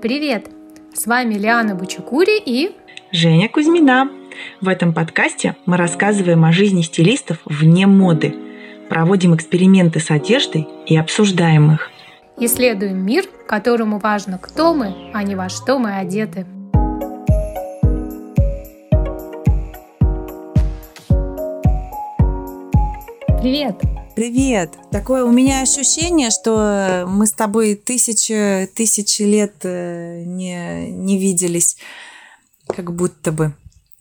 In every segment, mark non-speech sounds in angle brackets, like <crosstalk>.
Привет! С вами Лиана Бучукури и Женя Кузьмина. В этом подкасте мы рассказываем о жизни стилистов вне моды, проводим эксперименты с одеждой и обсуждаем их. Исследуем мир, которому важно, кто мы, а не во что мы одеты. Привет! Привет! Такое у меня ощущение, что мы с тобой тысячи, тысячи лет э, не, не виделись, как будто бы.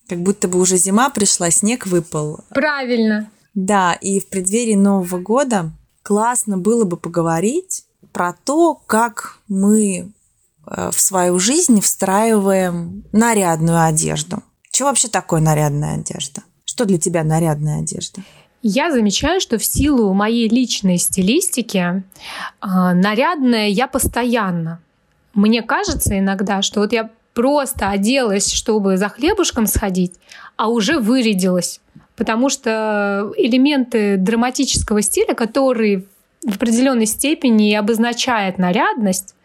Как будто бы уже зима пришла, снег выпал. Правильно. Да, и в преддверии Нового года классно было бы поговорить про то, как мы э, в свою жизнь встраиваем нарядную одежду. Что вообще такое нарядная одежда? Что для тебя нарядная одежда? Я замечаю, что в силу моей личной стилистики э, нарядная я постоянно. Мне кажется иногда, что вот я просто оделась, чтобы за хлебушком сходить, а уже вырядилась. Потому что элементы драматического стиля, которые в определенной степени обозначает нарядность,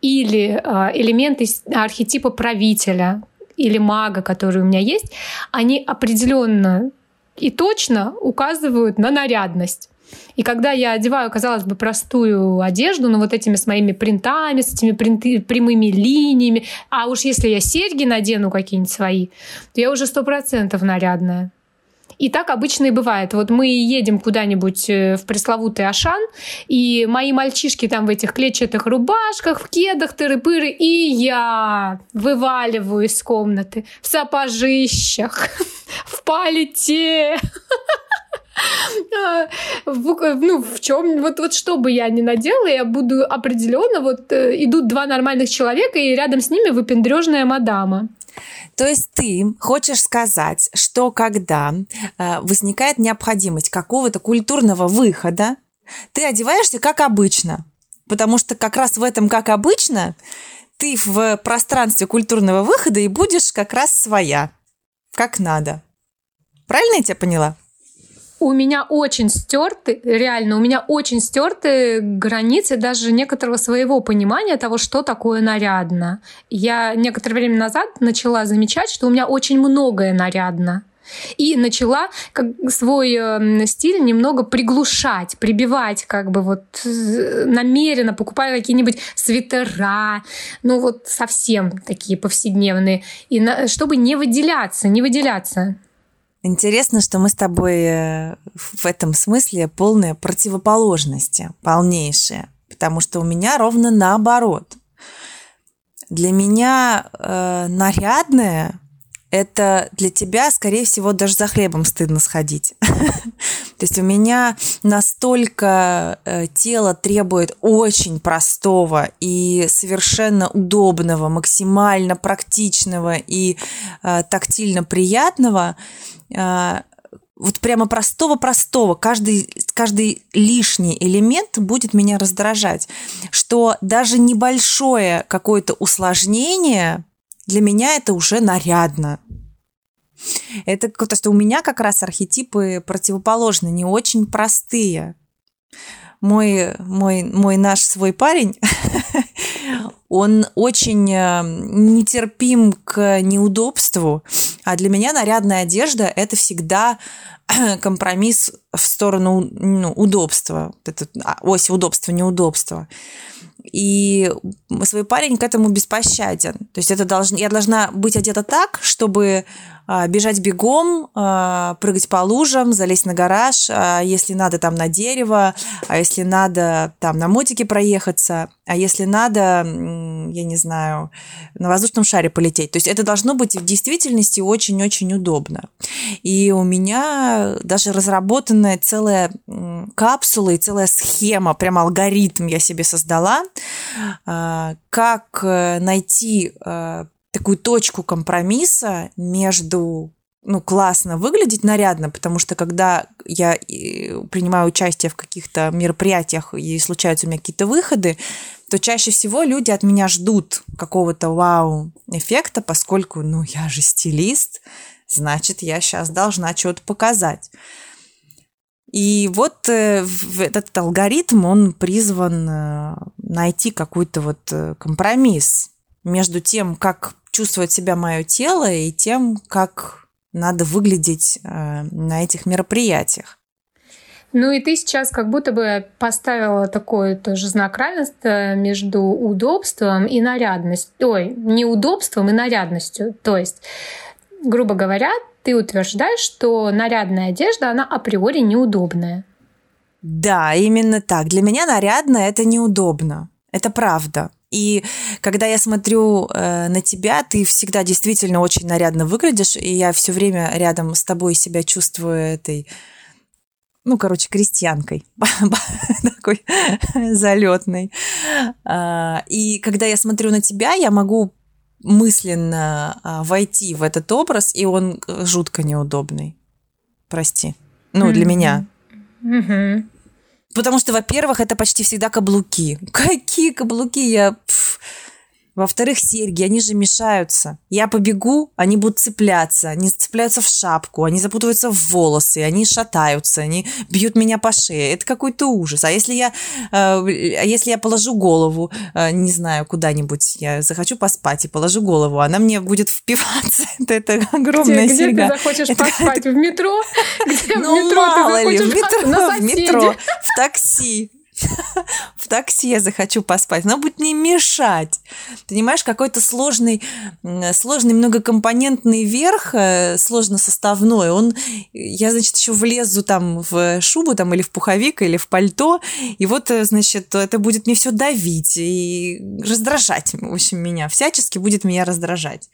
или э, элементы архетипа правителя или мага, который у меня есть, они определенно и точно указывают на нарядность. И когда я одеваю, казалось бы, простую одежду, но вот этими с моими принтами, с этими принты, прямыми линиями, а уж если я серьги надену какие-нибудь свои, то я уже сто процентов нарядная. И так обычно и бывает. Вот мы едем куда-нибудь э, в пресловутый Ашан, и мои мальчишки там в этих клетчатых рубашках, в кедах, тыры-пыры, и я вываливаю из комнаты в сапожищах, <laughs> в палите. <laughs> А, ну, в чем, вот, вот что бы я ни надела, я буду определенно, вот э, идут два нормальных человека, и рядом с ними выпендрежная мадама. То есть ты хочешь сказать, что когда э, возникает необходимость какого-то культурного выхода, ты одеваешься как обычно, потому что как раз в этом как обычно ты в пространстве культурного выхода и будешь как раз своя, как надо. Правильно я тебя поняла? У меня очень стерты, реально, у меня очень стерты границы даже некоторого своего понимания того, что такое нарядно. Я некоторое время назад начала замечать, что у меня очень многое нарядно. И начала как свой э, стиль немного приглушать, прибивать, как бы вот э, намеренно покупая какие-нибудь свитера, ну вот совсем такие повседневные, и на, чтобы не выделяться, не выделяться. Интересно, что мы с тобой э, в этом смысле полные противоположности, полнейшие. Потому что у меня ровно наоборот. Для меня э, нарядное это для тебя, скорее всего, даже за хлебом стыдно сходить. <laughs> То есть у меня настолько э, тело требует очень простого и совершенно удобного, максимально практичного и э, тактильно приятного, вот прямо простого-простого, каждый, каждый лишний элемент будет меня раздражать, что даже небольшое какое-то усложнение для меня это уже нарядно. Это то, что у меня как раз архетипы противоположны, не очень простые. Мой, мой, мой наш свой парень, <laughs> он очень э, нетерпим к неудобству, а для меня нарядная одежда – это всегда <clears throat> компромисс в сторону ну, удобства, это а, ось удобства, неудобства. И свой парень к этому беспощаден. То есть это должен, я должна быть одета так, чтобы а, бежать бегом, а, прыгать по лужам, залезть на гараж, а если надо там на дерево, а если надо там на мотике проехаться, а если надо, я не знаю, на воздушном шаре полететь. То есть это должно быть в действительности очень-очень удобно. И у меня даже разработанная целая капсула и целая схема, прям алгоритм я себе создала, как э, найти э, такую точку компромисса между ну, классно выглядеть нарядно, потому что когда я принимаю участие в каких-то мероприятиях и случаются у меня какие-то выходы, то чаще всего люди от меня ждут какого-то вау-эффекта, поскольку, ну, я же стилист, значит, я сейчас должна что-то показать. И вот э, этот алгоритм, он призван э, найти какой-то вот э, компромисс между тем, как чувствует себя мое тело, и тем, как надо выглядеть на этих мероприятиях. Ну и ты сейчас как будто бы поставила такой тоже знак равенства между удобством и нарядностью. Ой, неудобством и нарядностью. То есть, грубо говоря, ты утверждаешь, что нарядная одежда, она априори неудобная. Да, именно так. Для меня нарядно это неудобно. Это правда. И когда я смотрю э, на тебя, ты всегда действительно очень нарядно выглядишь, и я все время рядом с тобой себя чувствую этой ну, короче, крестьянкой <laughs> такой <laughs> залетной. А, и когда я смотрю на тебя, я могу мысленно а, войти в этот образ, и он жутко неудобный. Прости. Ну, для меня. Потому что, во-первых, это почти всегда каблуки. Какие каблуки? Я... Пф, во-вторых, серьги, они же мешаются. Я побегу, они будут цепляться, они цепляются в шапку, они запутываются в волосы, они шатаются, они бьют меня по шее. Это какой-то ужас. А если я, э, если я положу голову, э, не знаю, куда-нибудь, я захочу поспать и положу голову, она мне будет впиваться. <laughs> Это, это огромная где, серьга. Где ты захочешь это, поспать? Это... <laughs> В метро? Где ну, в метро мало ли, в метро, <laughs> в метро, в такси. <laughs> в такси я захочу поспать, но будет мне мешать. Понимаешь, какой-то сложный, сложный многокомпонентный верх, э, сложно составной, он, я, значит, еще влезу там в шубу там или в пуховик, или в пальто, и вот, э, значит, это будет мне все давить и раздражать, в общем, меня, всячески будет меня раздражать.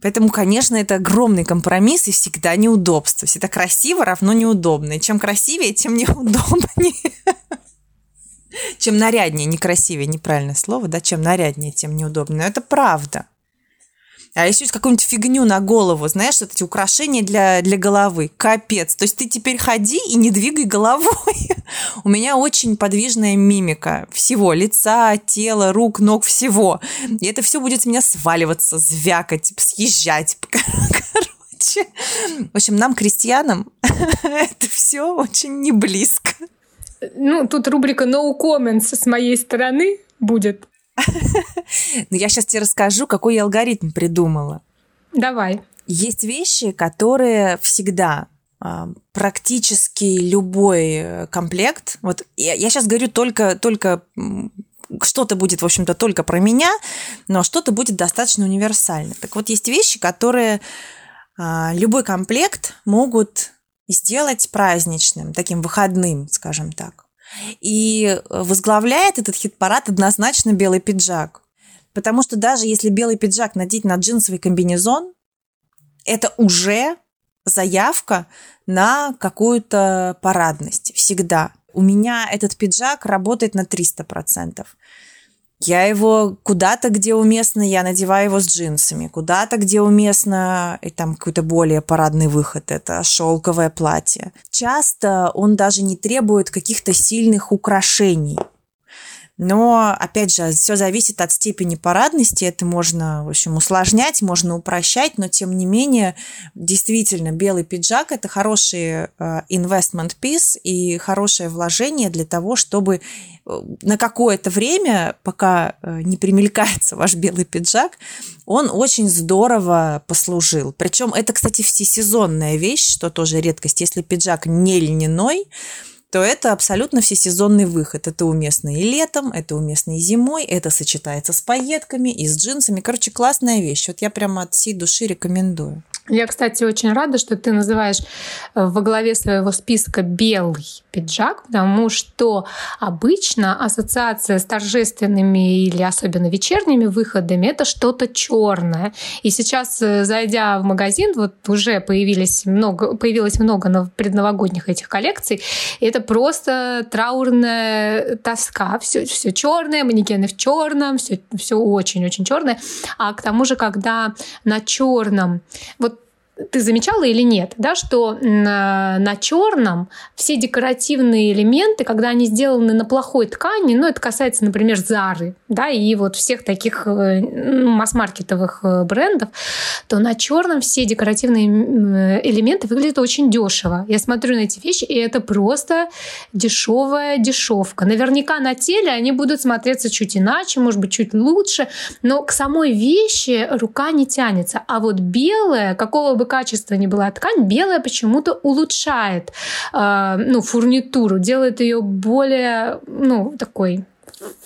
Поэтому, конечно, это огромный компромисс и всегда неудобство. Всегда красиво равно неудобно. И чем красивее, тем неудобнее. <laughs> Чем наряднее, некрасивее, неправильное слово, да, чем наряднее, тем неудобнее. Но это правда. А если какую-нибудь фигню на голову, знаешь, вот эти украшения для, для головы, капец. То есть ты теперь ходи и не двигай головой. <laughs> У меня очень подвижная мимика всего, лица, тела, рук, ног, всего. И это все будет с меня сваливаться, звякать, съезжать. <laughs> Короче, в общем, нам, крестьянам, <laughs> это все очень не близко. Ну, тут рубрика no comments с моей стороны будет. <laughs> Ну, я сейчас тебе расскажу, какой я алгоритм придумала. Давай. Есть вещи, которые всегда а, практически любой э, комплект. Вот я, я сейчас говорю только, только что-то будет, в общем-то, только про меня, но что-то будет достаточно универсально. Так вот, есть вещи, которые а, любой комплект могут сделать праздничным, таким выходным, скажем так. И возглавляет этот хит-парад однозначно белый пиджак. Потому что даже если белый пиджак надеть на джинсовый комбинезон, это уже заявка на какую-то парадность всегда. У меня этот пиджак работает на 300%. Я его куда-то, где уместно, я надеваю его с джинсами. Куда-то, где уместно, и там какой-то более парадный выход, это шелковое платье. Часто он даже не требует каких-то сильных украшений. Но, опять же, все зависит от степени парадности. Это можно, в общем, усложнять, можно упрощать, но, тем не менее, действительно, белый пиджак – это хороший э, investment piece и хорошее вложение для того, чтобы э, на какое-то время, пока э, не примелькается <laughs> ваш белый пиджак, он очень здорово послужил. Причем это, кстати, всесезонная вещь, что тоже редкость. Если пиджак не льняной, то это абсолютно всесезонный выход. Это уместно и летом, это уместно и зимой, это сочетается с пайетками и с джинсами. Короче, классная вещь. Вот я прямо от всей души рекомендую. Я, кстати, очень рада, что ты называешь э, во главе своего списка белый пиджак, потому что обычно ассоциация с торжественными или особенно вечерними выходами это что-то черное. И сейчас, э, зайдя в магазин, вот уже появились много, появилось много предновогодних этих коллекций. И это просто траурная тоска. Все, все черное, манекены в черном, все, все очень-очень черное. А к тому же, когда на черном, вот ты замечала или нет, да, что на, на черном все декоративные элементы, когда они сделаны на плохой ткани, ну, это касается, например, Зары, да, и вот всех таких э, ну, масс-маркетовых э, брендов, то на черном все декоративные элементы выглядят очень дешево. Я смотрю на эти вещи, и это просто дешевая дешевка. Наверняка на теле они будут смотреться чуть иначе, может быть, чуть лучше, но к самой вещи рука не тянется. А вот белая, какого бы качества ни была ткань, белая почему-то улучшает э, ну, фурнитуру, делает ее более ну, такой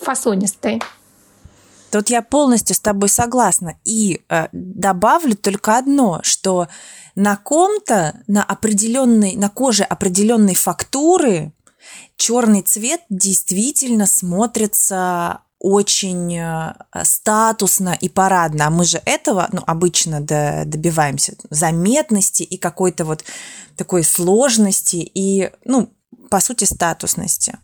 фасонистой. Тут я полностью с тобой согласна. И э, добавлю только одно, что на ком-то, на определенной, на коже определенной фактуры черный цвет действительно смотрится очень э, статусно и парадно. А мы же этого ну, обычно добиваемся. Заметности и какой-то вот такой сложности и, ну, по сути, статусности.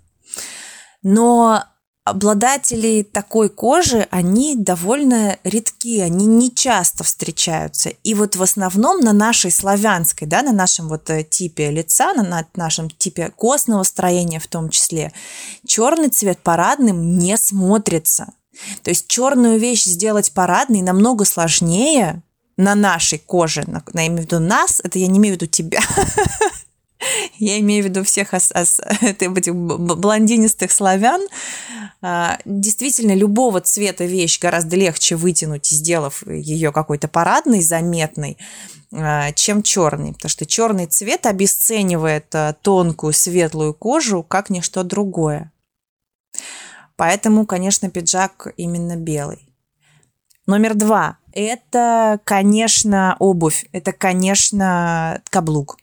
Но обладатели такой кожи, они довольно редки, они не часто встречаются. И вот в основном на нашей славянской, да, на нашем вот э, типе лица, на нашем типе костного строения в том числе, черный цвет парадным не смотрится. То есть черную вещь сделать парадной намного сложнее на нашей коже, на, на имею в виду нас, это я не имею в виду тебя, <laughs> я имею в виду всех ос, ос, <laughs> этих блондинистых славян, а, действительно любого цвета вещь гораздо легче вытянуть, сделав ее какой-то парадной, заметной, а, чем черный, потому что черный цвет обесценивает а, тонкую светлую кожу как ничто другое. Поэтому, конечно, пиджак именно белый. Номер два – это, конечно, обувь, это, конечно, каблук.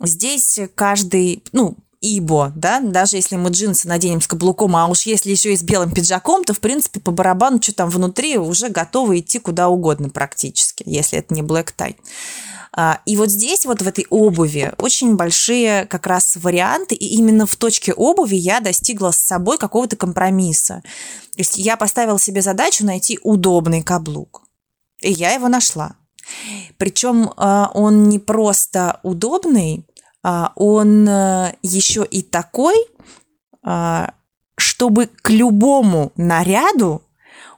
Здесь каждый, ну, ибо, да, даже если мы джинсы наденем с каблуком, а уж если еще и с белым пиджаком, то, в принципе, по барабану, что там внутри, уже готовы идти куда угодно практически, если это не black tie. А, и вот здесь, вот в этой обуви, очень большие как раз варианты, и именно в точке обуви я достигла с собой какого-то компромисса. То есть я поставила себе задачу найти удобный каблук. И я его нашла. Причем а, он не просто удобный, а, он э, еще и такой, а, чтобы к любому наряду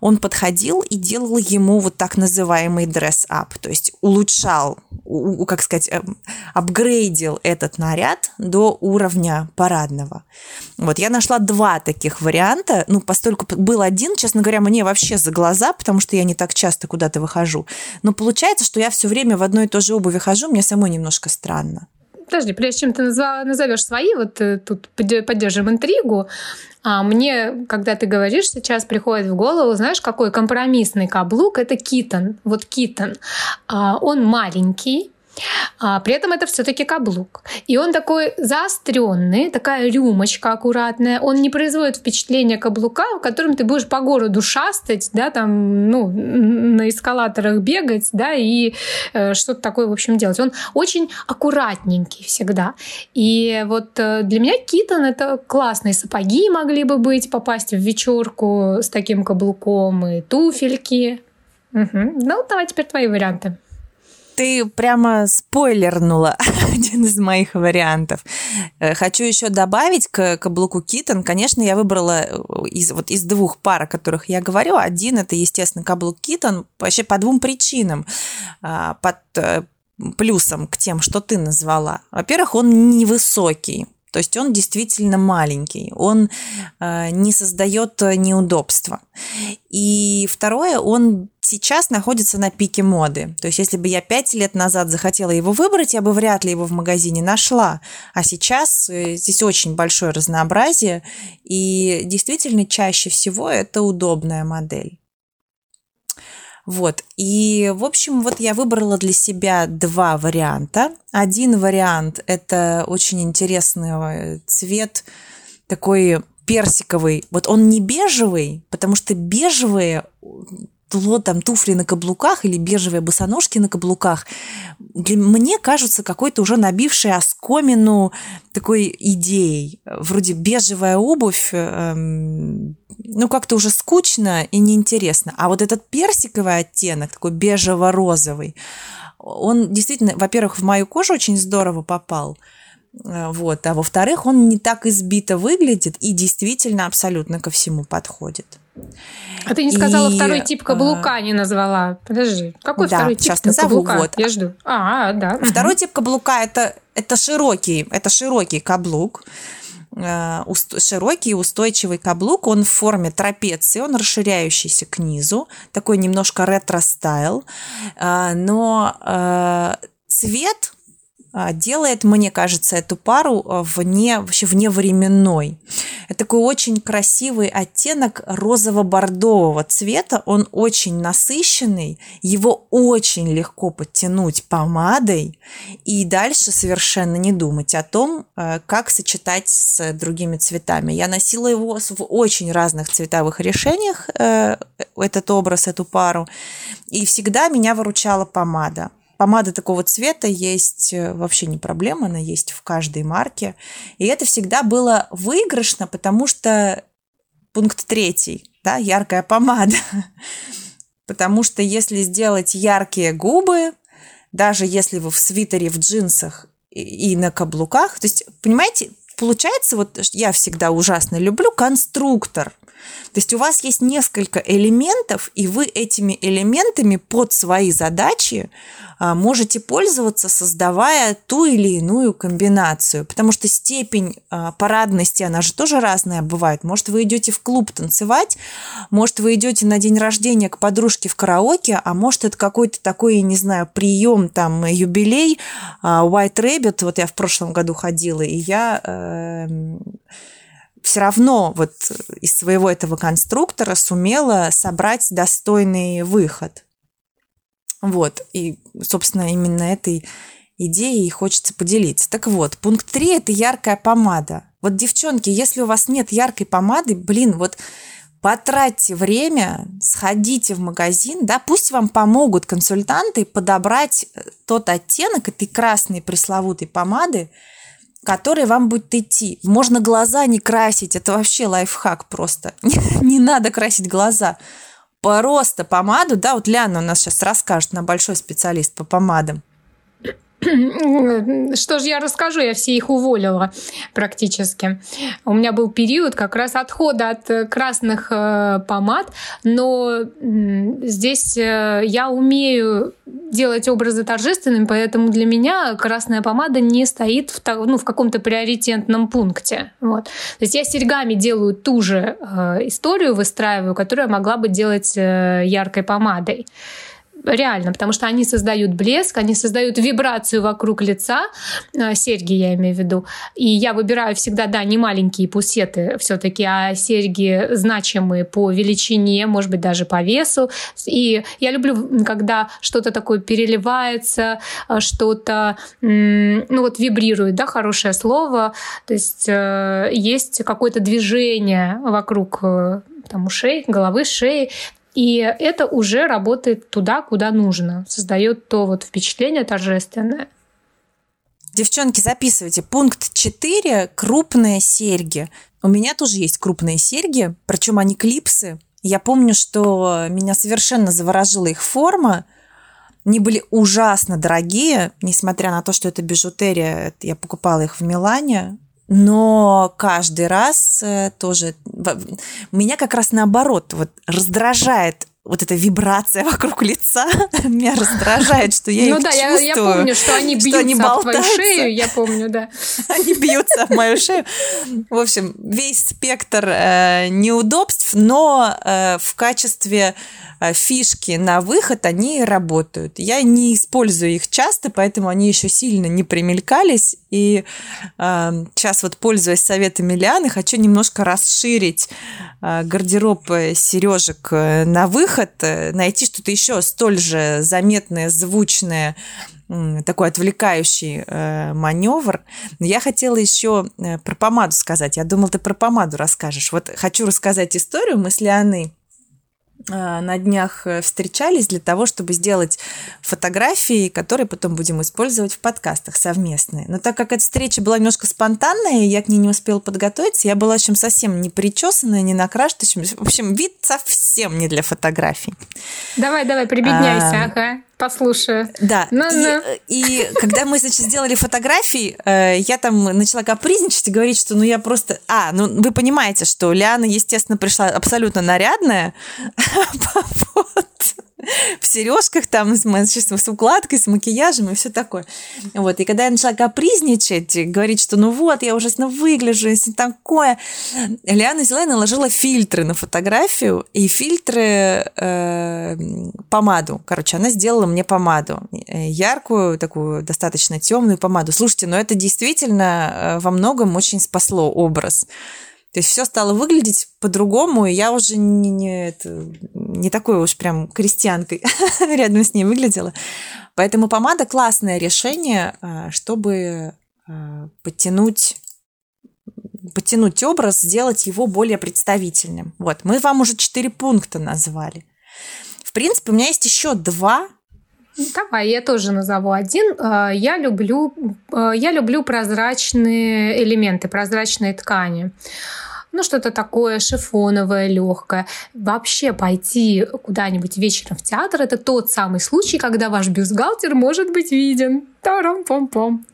он подходил и делал ему вот так называемый дресс-ап, то есть улучшал, как сказать, эм, апгрейдил этот наряд до уровня парадного. Вот я нашла два таких варианта, ну, постольку был один, честно говоря, мне вообще за глаза, потому что я не так часто куда-то выхожу, но получается, что я все время в одной и той же обуви хожу, мне самой немножко странно подожди, прежде чем ты назовешь свои, вот э, тут поддержим интригу, а мне, когда ты говоришь, сейчас приходит в голову, знаешь, какой компромиссный каблук, это китон. Вот китон. А, он маленький, а при этом это все-таки каблук. И он такой заостренный, такая рюмочка аккуратная. Он не производит впечатления каблука, в котором ты будешь по городу шастать, да, там, ну, на эскалаторах бегать, да, и э, что-то такое, в общем, делать. Он очень аккуратненький всегда. И вот э, для меня китон это классные сапоги могли бы быть, попасть в вечерку с таким каблуком и туфельки. Угу. Ну, давай теперь твои варианты ты прямо спойлернула <laughs> один из моих вариантов. Э, хочу еще добавить к каблуку Китон. Конечно, я выбрала э, из, вот из двух пар, о которых я говорю. Один это, естественно, каблук Китон вообще по двум причинам. А, под э, плюсом к тем, что ты назвала. Во-первых, он невысокий. То есть он действительно маленький, он э, не создает неудобства. И второе, он сейчас находится на пике моды. То есть, если бы я пять лет назад захотела его выбрать, я бы вряд ли его в магазине нашла. А сейчас э, здесь очень большое разнообразие, и действительно чаще всего это удобная модель. Вот. И, в общем, вот я выбрала для себя два варианта. Один вариант – это очень интересный цвет, такой персиковый. Вот он не бежевый, потому что бежевые там туфли на каблуках или бежевые босоножки на каблуках, мне кажутся какой-то уже набившей оскомину такой идеей. Вроде бежевая обувь, эм, ну, как-то уже скучно и неинтересно. А вот этот персиковый оттенок, такой бежево-розовый, он действительно, во-первых, в мою кожу очень здорово попал – Э, вот. А во-вторых, он не так избито выглядит и действительно абсолютно ко всему подходит. А ты не сказала и, второй тип каблука, а... не назвала. Подожди, какой да, второй тип сейчас назову, каблука? Вот. Я жду. А, да. Второй угу. тип каблука это, это широкий, это широкий каблук э, широкий устойчивый каблук, он в форме трапеции, он расширяющийся к низу, такой немножко ретро-style, э, но цвет а, делает, мне кажется, эту пару вне, вообще вневременной. Это такой очень красивый оттенок розово-бордового цвета. Он очень насыщенный, его очень легко подтянуть помадой и дальше совершенно не думать о том, а, как сочетать с другими цветами. Я носила его в очень разных цветовых решениях, э, этот образ, эту пару, и всегда меня выручала помада. Помада такого цвета есть э, вообще не проблема, она есть в каждой марке. И это всегда было выигрышно, потому что пункт третий, да, яркая помада. <laughs> Потому что если сделать яркие губы, даже если вы в свитере, в джинсах и на каблуках, то есть, понимаете, получается, вот я всегда ужасно люблю конструктор – то есть у вас есть несколько элементов, и вы этими элементами под свои задачи а, можете пользоваться, создавая ту или иную комбинацию. Потому что степень а, парадности, она же тоже разная бывает. Может, вы идете в клуб танцевать, может, вы идете на день рождения к подружке в караоке, а может, это какой-то такой, не знаю, прием, там, юбилей, а, White Rabbit, вот я в прошлом году ходила, и я эм, все равно вот из своего этого конструктора сумела собрать достойный выход. Вот, и, собственно, именно этой идеей хочется поделиться. Так вот, пункт 3 – это яркая помада. Вот, девчонки, если у вас нет яркой помады, блин, вот потратьте время, сходите в магазин, да, пусть вам помогут консультанты подобрать тот оттенок этой красной пресловутой помады, который вам будет идти. Можно глаза не красить, это вообще лайфхак просто. <laughs> не надо красить глаза. Просто помаду, да, вот Ляна у нас сейчас расскажет, она большой специалист по помадам. Что же я расскажу, я все их уволила практически. У меня был период как раз отхода от э, красных э, помад, но здесь э, я умею делать образы торжественными, поэтому для меня красная помада не стоит в, ну, в каком-то приоритетном пункте. Вот. То есть я серьгами делаю ту же историю, выстраиваю, которую я могла бы делать яркой помадой реально, потому что они создают блеск, они создают вибрацию вокруг лица, э, серьги я имею в виду. И я выбираю всегда, да, не маленькие пусеты все-таки, а серьги значимые по величине, может быть, даже по весу. И я люблю, когда что-то такое переливается, э, что-то, ну вот вибрирует, да, хорошее слово. То есть э, есть какое-то движение вокруг там, ушей, головы, шеи. И это уже работает туда, куда нужно. Создает то вот впечатление торжественное. Девчонки, записывайте. Пункт 4. Крупные серьги. У меня тоже есть крупные серьги, причем они клипсы. Я помню, что меня совершенно заворожила их форма. Они были ужасно дорогие, несмотря на то, что это бижутерия. Я покупала их в Милане но каждый раз э, тоже меня как раз наоборот вот раздражает вот эта вибрация вокруг лица <laughs> меня раздражает, что я ну, да. Я, я помню, что они бьются что они об твою шею, я помню, да. <laughs> Они бьются об мою шею. В общем, весь спектр э, неудобств, но э, в качестве Э, фишки на выход, они работают. Я не использую их часто, поэтому они еще сильно не примелькались. И э, сейчас вот, пользуясь советами Лианы, хочу немножко расширить э, гардероб сережек э, на выход, э, найти что-то еще столь же заметное, звучное, такой отвлекающий э, маневр. Но я хотела еще э, про помаду сказать. Я думала, ты про помаду расскажешь. Вот хочу рассказать историю. Мы с Лианой на днях э, встречались для того, чтобы сделать фотографии, которые потом будем использовать в подкастах совместные. Но так как эта встреча была немножко спонтанная, я к ней не успела подготовиться, я была, в общем, совсем не причесанная, не накрашенная. В общем, вид совсем не для фотографий. Давай, давай, прибедняйся, а, ага послушаю. Да. Ну, и, ну. и когда мы, значит, сделали фотографии, э, я там начала капризничать и говорить, что ну я просто... А, ну вы понимаете, что Лиана, естественно, пришла абсолютно нарядная. <laughs> Вот <laughs> в сережках там с, с укладкой, с макияжем и все такое. Вот. И когда я начала капризничать, говорить, что ну вот, я ужасно выгляжу, и такое, Лиана взяла и наложила фильтры на фотографию, и фильтры э, помаду. Короче, она сделала мне помаду. Э, яркую, такую достаточно темную помаду. Слушайте, но это действительно э, во многом очень спасло образ. То есть все стало выглядеть по-другому, и я уже не, не, это, не такой уж прям крестьянкой <laughs> рядом с ней выглядела. Поэтому помада классное решение, а, чтобы а, подтянуть подтянуть образ, сделать его более представительным. Вот, мы вам уже четыре пункта назвали. В принципе, у меня есть еще два. Давай, я тоже назову один. А, я люблю, я люблю прозрачные элементы, прозрачные ткани ну что-то такое шифоновое, легкое. Вообще пойти куда-нибудь вечером в театр это тот самый случай, когда ваш бюстгальтер может быть виден. Тарам-пом-пом.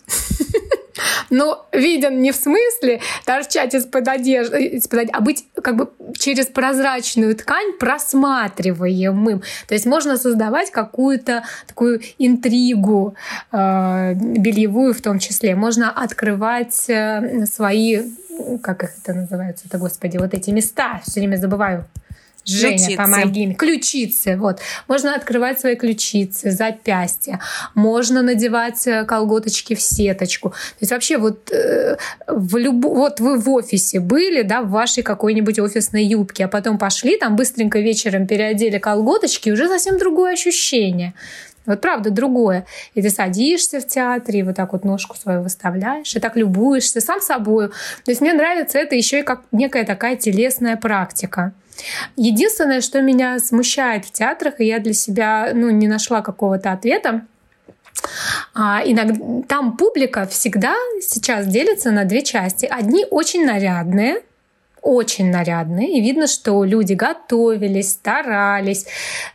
<laughs> Но виден не в смысле торчать из-под одежды, из а быть как бы через прозрачную ткань просматриваемым. То есть можно создавать какую-то такую интригу э, бельевую в том числе. Можно открывать э, свои, как их это называется, это, господи, вот эти места, все время забываю. Женя, ключицы. помоги мне. Ключицы, вот. Можно открывать свои ключицы, запястья. Можно надевать э, колготочки в сеточку. То есть вообще вот, э, в люб... вот вы в офисе были, да, в вашей какой-нибудь офисной юбке, а потом пошли, там быстренько вечером переодели колготочки, уже совсем другое ощущение. Вот правда, другое. И ты садишься в театре, и вот так вот ножку свою выставляешь, и так любуешься сам собой. То есть мне нравится это еще и как некая такая телесная практика. Единственное, что меня смущает в театрах, и я для себя ну, не нашла какого-то ответа, а, иногда, там публика всегда сейчас делится на две части. Одни очень нарядные, очень нарядные, и видно, что люди готовились, старались,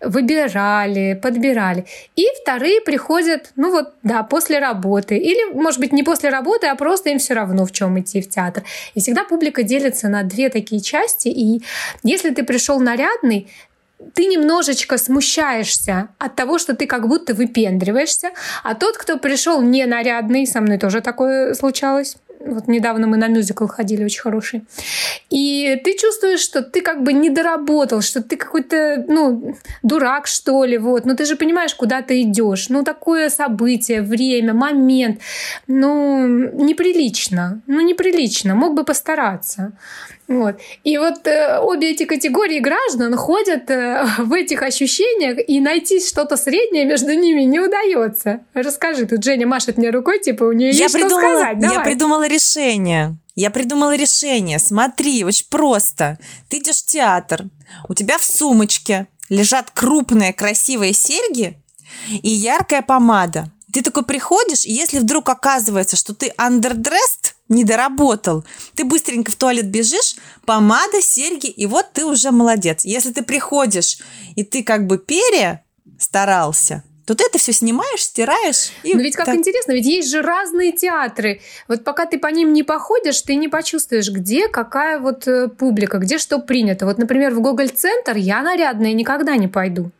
выбирали, подбирали. И вторые приходят, ну вот, да, после работы. Или, может быть, не после работы, а просто им все равно, в чем идти в театр. И всегда публика делится на две такие части. И если ты пришел нарядный, ты немножечко смущаешься от того, что ты как будто выпендриваешься, а тот, кто пришел не нарядный, со мной тоже такое случалось, вот недавно мы на мюзикл ходили, очень хороший. И ты чувствуешь, что ты как бы не доработал, что ты какой-то, ну, дурак, что ли, вот. Но ты же понимаешь, куда ты идешь. Ну, такое событие, время, момент. Ну, неприлично. Ну, неприлично. Мог бы постараться. Вот. И вот э, обе эти категории граждан ходят э, в этих ощущениях, и найти что-то среднее между ними не удается. Расскажи, тут Женя машет мне рукой, типа у нее я есть придумала, что сказать. Давай. Я придумала решение. Я придумала решение. Смотри, очень просто. Ты идешь в театр, у тебя в сумочке лежат крупные красивые серьги и яркая помада. Ты такой приходишь, и если вдруг оказывается, что ты underdressed, не доработал, ты быстренько в туалет бежишь, помада, серьги, и вот ты уже молодец. Если ты приходишь, и ты как бы пере старался, то ты это все снимаешь, стираешь. И Но ведь как так... интересно, ведь есть же разные театры. Вот пока ты по ним не походишь, ты не почувствуешь, где какая вот э, публика, где что принято. Вот, например, в Гоголь-центр я нарядная никогда не пойду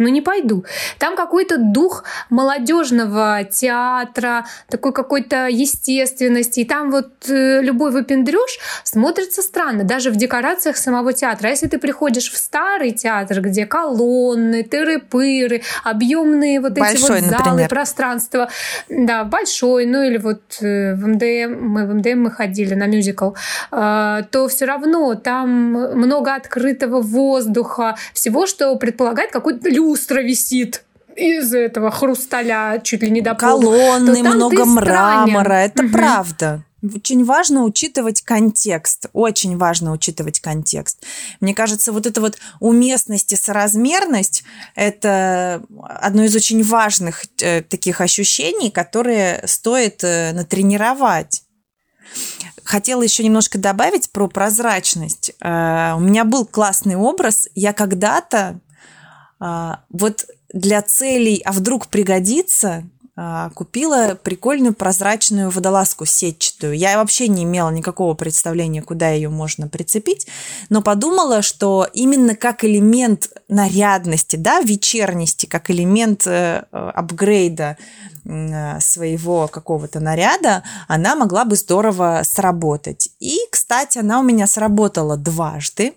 ну не пойду. Там какой-то дух молодежного театра, такой какой-то естественности. И там вот э, любой выпендрёж смотрится странно, даже в декорациях самого театра. А если ты приходишь в старый театр, где колонны, тыры-пыры, объемные вот большой, эти вот залы, например. пространства, да, большой, ну или вот э, в МДМ, мы в МДМ мы ходили на мюзикл, э, то все равно там много открытого воздуха, всего, что предполагает какой-то люстра висит из этого хрусталя чуть ли не до пола. Колонны, много мрамора, это угу. правда. очень важно учитывать контекст. Очень важно учитывать контекст. Мне кажется, вот эта вот уместность и соразмерность – это одно из очень важных э, таких ощущений, которые стоит э, натренировать. Хотела еще немножко добавить про прозрачность. Э, у меня был классный образ. Я когда-то вот для целей «а вдруг пригодится» А, купила прикольную прозрачную водолазку сетчатую. Я вообще не имела никакого представления, куда ее можно прицепить, но подумала, что именно как элемент нарядности, да, вечерности, как элемент э, апгрейда э, своего какого-то наряда, она могла бы здорово сработать. И, кстати, она у меня сработала дважды.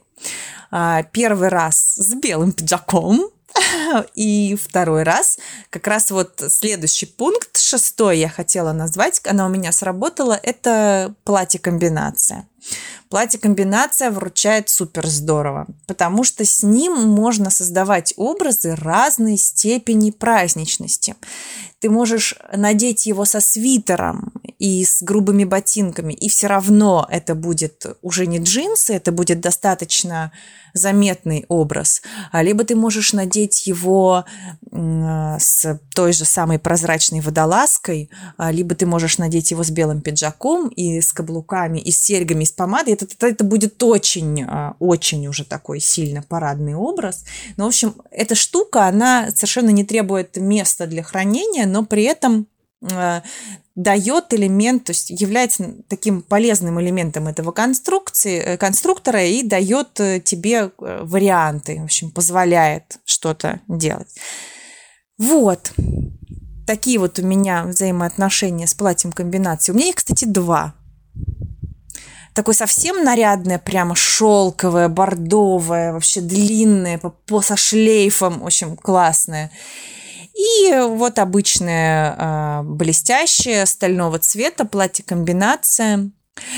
А, первый раз с белым пиджаком, <laughs> И второй раз, как раз вот следующий пункт, шестой я хотела назвать, она у меня сработала, это платье-комбинация. Платье-комбинация вручает супер здорово, потому что с ним можно создавать образы разной степени праздничности. Ты можешь надеть его со свитером и с грубыми ботинками, и все равно это будет уже не джинсы, это будет достаточно заметный образ. А либо ты можешь надеть его с той же самой прозрачной водолазкой, а либо ты можешь надеть его с белым пиджаком и с каблуками, и с серьгами, помадой. Это, это, это будет очень, а, очень уже такой сильно парадный образ. Но, в общем, эта штука, она совершенно не требует места для хранения, но при этом дает элемент, то есть является таким полезным элементом этого конструкции, э, конструктора и дает э, тебе э, варианты, в общем, позволяет что-то делать. Вот. Такие вот у меня взаимоотношения с платьем комбинации. У меня их, кстати, два. Такое совсем нарядное, прямо шелковое, бордовое, вообще длинное, по, по, со шлейфом, общем, классное. И вот обычное а, блестящее стального цвета платье-комбинация.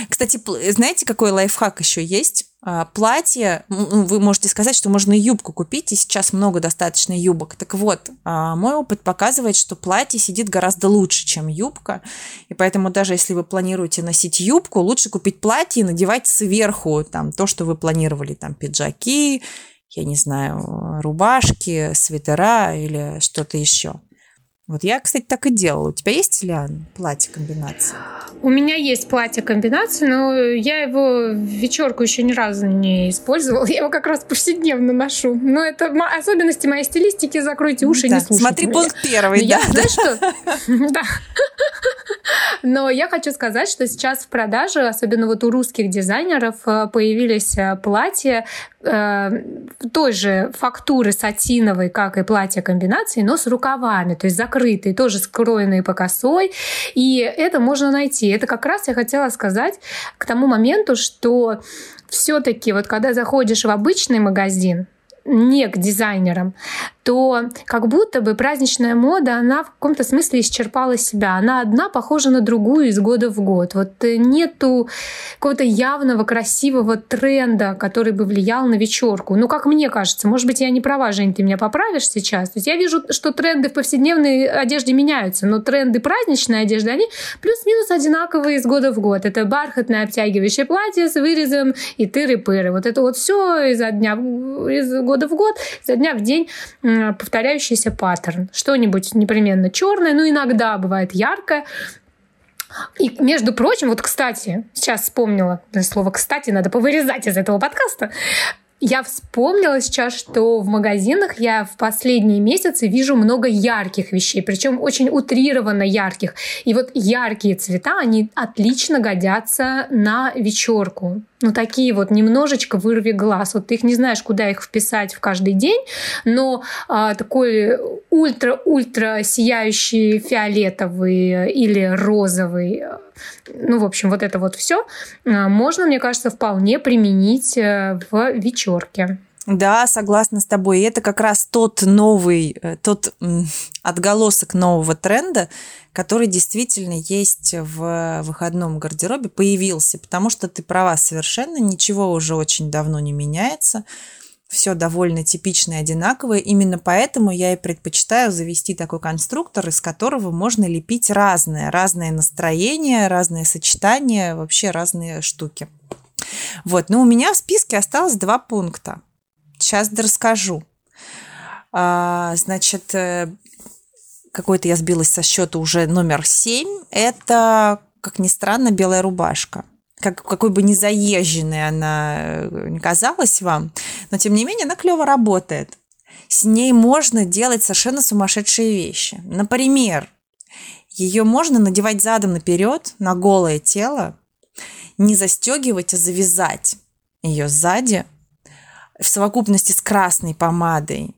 Кстати, знаете, какой лайфхак еще есть? А, платье, вы можете сказать, что можно юбку купить, и сейчас много достаточно юбок. Так вот, а, мой опыт показывает, что платье сидит гораздо лучше, чем юбка. И поэтому даже если вы планируете носить юбку, лучше купить платье и надевать сверху там, то, что вы планировали, там пиджаки я не знаю, рубашки, свитера или что-то еще. Вот я, кстати, так и делала. У тебя есть, Ильян, платье комбинации? У меня есть платье комбинации, но я его в вечерку еще ни разу не использовала. <laughs> Я его как раз повседневно ношу. Но это особенности моей стилистики. Закройте уши да. не слушайте Смотри меня. пункт первый, но да. Я, <laughs> знаешь что? <laughs> Да. Но я хочу сказать, что сейчас в продаже, особенно вот у русских дизайнеров, э, появились э, платья э, той же фактуры сатиновой, как и платье комбинации, но с рукавами, то есть закрытые, тоже скроенные по косой. И это можно найти. Это как раз я хотела сказать к тому моменту, что все-таки вот когда заходишь в обычный магазин, не к дизайнерам, то как будто бы праздничная мода, она в каком-то смысле исчерпала себя. Она одна похожа на другую из года в год. Вот э, нету какого-то явного красивого тренда, который бы влиял на вечерку. Ну, как мне кажется, может быть, я не права, Жень, ты меня поправишь сейчас. То есть я вижу, что тренды в повседневной одежде меняются, но тренды праздничной одежды, они плюс-минус одинаковые из года в год. Это бархатное обтягивающее платье с вырезом и тыры-пыры. Вот это вот все изо дня, из года в год, изо дня в день повторяющийся паттерн. Что-нибудь непременно черное, но иногда бывает яркое. И, между прочим, вот, кстати, сейчас вспомнила, слово «кстати» надо повырезать из этого подкаста. Я вспомнила сейчас, что в магазинах я в последние месяцы вижу много ярких вещей, причем очень утрированно ярких. И вот яркие цвета, они отлично годятся на вечерку. Ну, такие вот немножечко вырви глаз. Вот ты их не знаешь, куда их вписать в каждый день, но а, такой ультра-ультра сияющий фиолетовый или розовый ну, в общем, вот это вот все а, можно, мне кажется, вполне применить э, в вечерке. Да, согласна с тобой. И это как раз тот новый, э, тот отголосок нового тренда, который действительно есть в выходном гардеробе, появился. Потому что ты права совершенно, ничего уже очень давно не меняется все довольно типичное, одинаковое. Именно поэтому я и предпочитаю завести такой конструктор, из которого можно лепить разное. Разное настроение, разные сочетания, вообще разные штуки. Вот, но у меня в списке осталось два пункта. Сейчас расскажу. А, значит, э, какой-то я сбилась со счета уже номер семь. Это, как ни странно, белая рубашка как, какой бы не заезженной она э, казалась вам, но тем не менее она клево работает. С ней можно делать совершенно сумасшедшие вещи. Например, ее можно надевать задом наперед на голое тело, не застегивать, а завязать ее сзади в совокупности с красной помадой,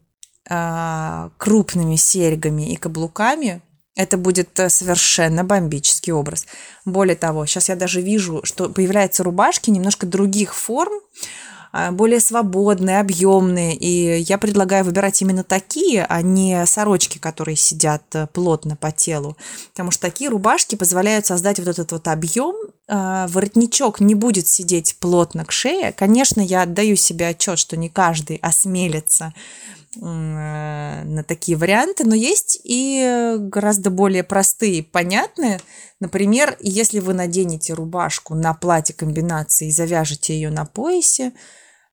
а, крупными серьгами и каблуками это будет э, совершенно бомбический образ. Более того, сейчас я даже вижу, что появляются рубашки немножко других форм, а, более свободные, объемные. И я предлагаю выбирать именно такие, а не сорочки, которые сидят э, плотно по телу. Потому что такие рубашки позволяют создать вот этот вот объем. А, воротничок не будет сидеть плотно к шее. Конечно, я отдаю себе отчет, что не каждый осмелится Э, на такие варианты, но есть и гораздо более простые, понятные. Например, если вы наденете рубашку на платье комбинации и завяжете ее на поясе,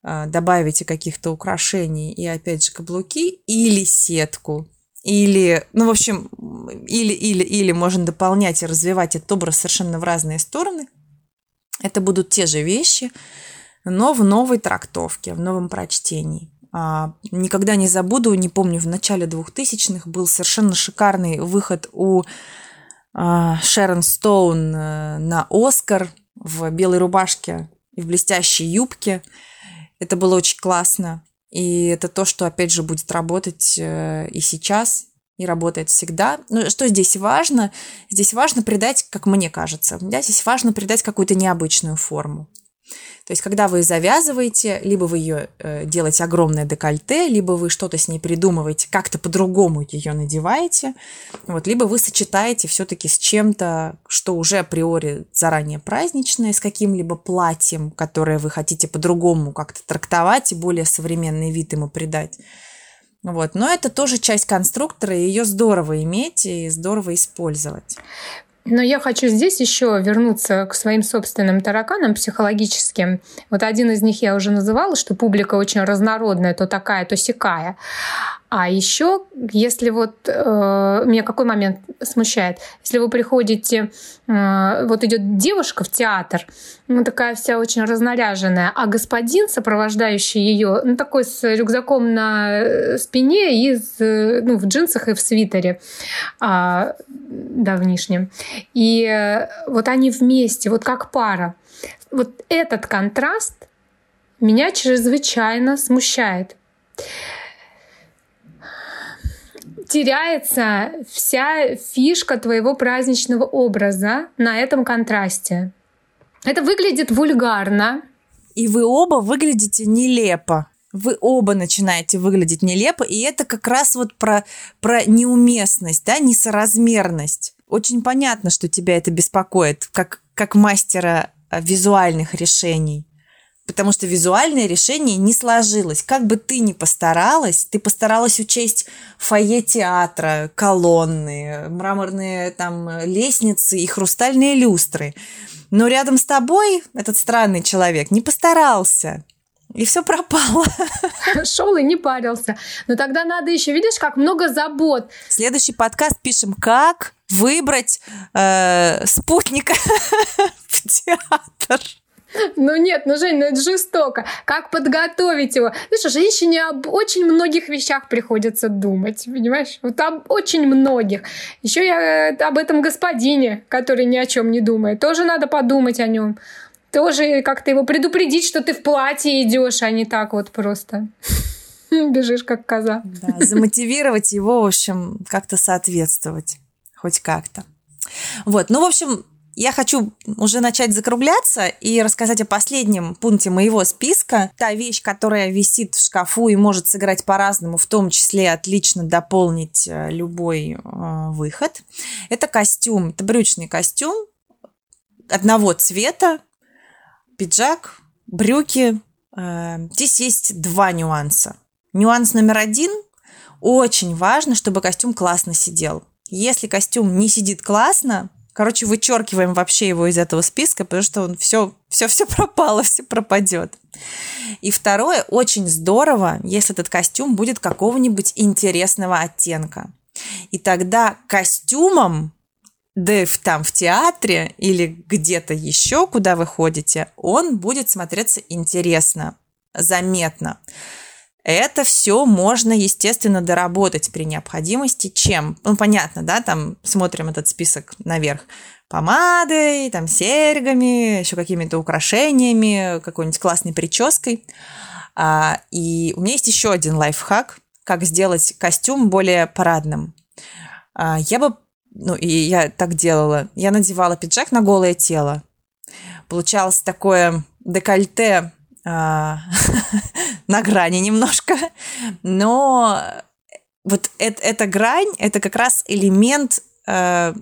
э, добавите каких-то украшений и опять же каблуки или сетку, или, ну, в общем, или, или, или можно дополнять и развивать этот образ совершенно в разные стороны. Это будут те же вещи, но в новой трактовке, в новом прочтении. А, никогда не забуду, не помню, в начале 2000-х был совершенно шикарный выход у а, Шерон Стоун э, на Оскар в белой рубашке и в блестящей юбке. Это было очень классно. И это то, что, опять же, будет работать э, и сейчас, и работает всегда. Ну, что здесь важно? Здесь важно придать, как мне кажется, да, здесь важно придать какую-то необычную форму. То есть, когда вы завязываете, либо вы ее э, делаете огромное декольте, либо вы что-то с ней придумываете, как-то по-другому ее надеваете, вот, либо вы сочетаете все-таки с чем-то, что уже априори заранее праздничное, с каким-либо платьем, которое вы хотите по-другому как-то трактовать и более современный вид ему придать. Вот. Но это тоже часть конструктора, и ее здорово иметь и здорово использовать. Но я хочу здесь еще вернуться к своим собственным тараканам психологическим. Вот один из них я уже называла, что публика очень разнородная, то такая, то сякая. А еще, если вот э, меня какой момент смущает, если вы приходите, э, вот идет девушка в театр, ну такая вся очень разнаряженная, а господин, сопровождающий ее, ну такой с рюкзаком на э, спине и с, э, ну, в джинсах и в свитере э, давнишнем. И э, вот они вместе, вот как пара. Вот этот контраст меня чрезвычайно смущает теряется вся фишка твоего праздничного образа на этом контрасте. Это выглядит вульгарно. И вы оба выглядите нелепо. Вы оба начинаете выглядеть нелепо, и это как раз вот про, про неуместность, да, несоразмерность. Очень понятно, что тебя это беспокоит, как, как мастера а, визуальных решений потому что визуальное решение не сложилось. Как бы ты ни постаралась, ты постаралась учесть фойе театра, колонны, мраморные там лестницы и хрустальные люстры. Но рядом с тобой этот странный человек не постарался. И все пропало. <laughs> Шел и не парился. Но тогда надо еще, видишь, как много забот. Следующий подкаст пишем, как выбрать э, спутника <laughs> в театр. Ну нет, ну, Жень, ну это жестоко. Как подготовить его? Знаешь, женщине об очень многих вещах приходится думать, понимаешь? Вот об очень многих. Еще я э, об этом господине, который ни о чем не думает. Тоже надо подумать о нем. Тоже как-то его предупредить, что ты в платье идешь, а не так вот просто <laughs> бежишь как коза. Да, замотивировать его, в общем, как-то соответствовать. Хоть как-то. Вот, ну, в общем, я хочу уже начать закругляться и рассказать о последнем пункте моего списка. Та вещь, которая висит в шкафу и может сыграть по-разному, в том числе отлично дополнить э, любой э, выход. Это костюм, это брючный костюм одного цвета, пиджак, брюки, э, здесь есть два нюанса. Нюанс номер один – очень важно, чтобы костюм классно сидел. Если костюм не сидит классно, короче, вычеркиваем вообще его из этого списка, потому что он все, все, все пропало, все пропадет. И второе, очень здорово, если этот костюм будет какого-нибудь интересного оттенка. И тогда костюмом да там в театре или где-то еще, куда вы ходите, он будет смотреться интересно, заметно. Это все можно, естественно, доработать при необходимости. Чем? Ну, понятно, да, там смотрим этот список наверх. Помадой, там, серьгами, еще какими-то украшениями, какой-нибудь классной прической. А, и у меня есть еще один лайфхак, как сделать костюм более парадным. А, я бы, ну, и я так делала, я надевала пиджак на голое тело. Получалось такое декольте а, <laughs> на грани немножко, но вот это, эта грань, это как раз элемент э,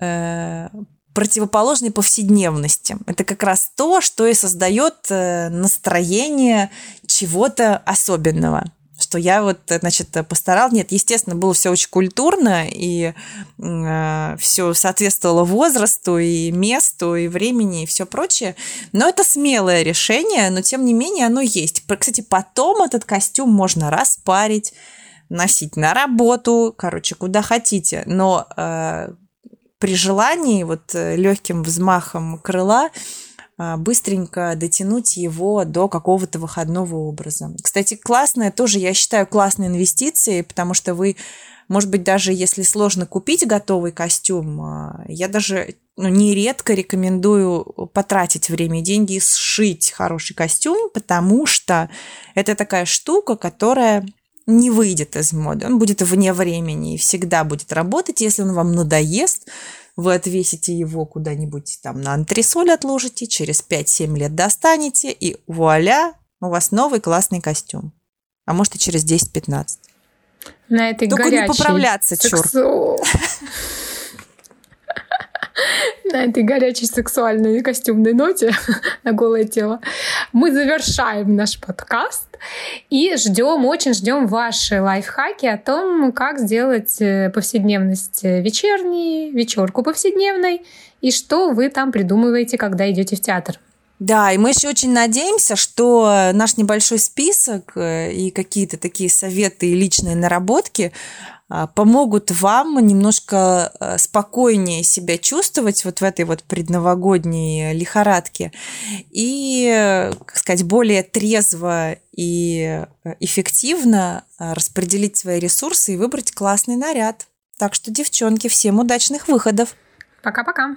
э, противоположной повседневности. Это как раз то, что и создает э, настроение чего-то особенного что я вот, значит, постарал. Нет, естественно, было все очень культурно, и э, все соответствовало возрасту, и месту, и времени, и все прочее. Но это смелое решение, но тем не менее оно есть. Кстати, потом этот костюм можно распарить, носить на работу, короче, куда хотите. Но э, при желании, вот э, легким взмахом крыла, быстренько дотянуть его до какого-то выходного образа. Кстати, классная тоже, я считаю, классной инвестицией, потому что вы, может быть, даже если сложно купить готовый костюм, а, я даже ну, нередко рекомендую потратить время и деньги и сшить хороший костюм, потому что это такая штука, которая не выйдет из моды, он будет вне времени и всегда будет работать, если он вам надоест, вы отвесите его куда-нибудь там на антресоль отложите, через 5-7 лет достанете, и вуаля, у вас новый классный костюм. А может и через 10-15. На этой Только горячей, не поправляться, сексу... чур. <laughs> На этой горячей сексуальной костюмной ноте на голое тело мы завершаем наш подкаст и ждем, очень ждем ваши лайфхаки о том, как сделать э, повседневность вечерней, вечерку повседневной и что вы там придумываете, когда идете в театр. Да, и мы еще очень надеемся, что наш небольшой список э, и какие-то такие советы и личные наработки помогут вам немножко э, спокойнее себя чувствовать вот в этой вот предновогодней лихорадке и, как сказать, более трезво и э, эффективно распределить свои ресурсы и выбрать классный наряд. Так что, девчонки, всем удачных выходов. Пока-пока.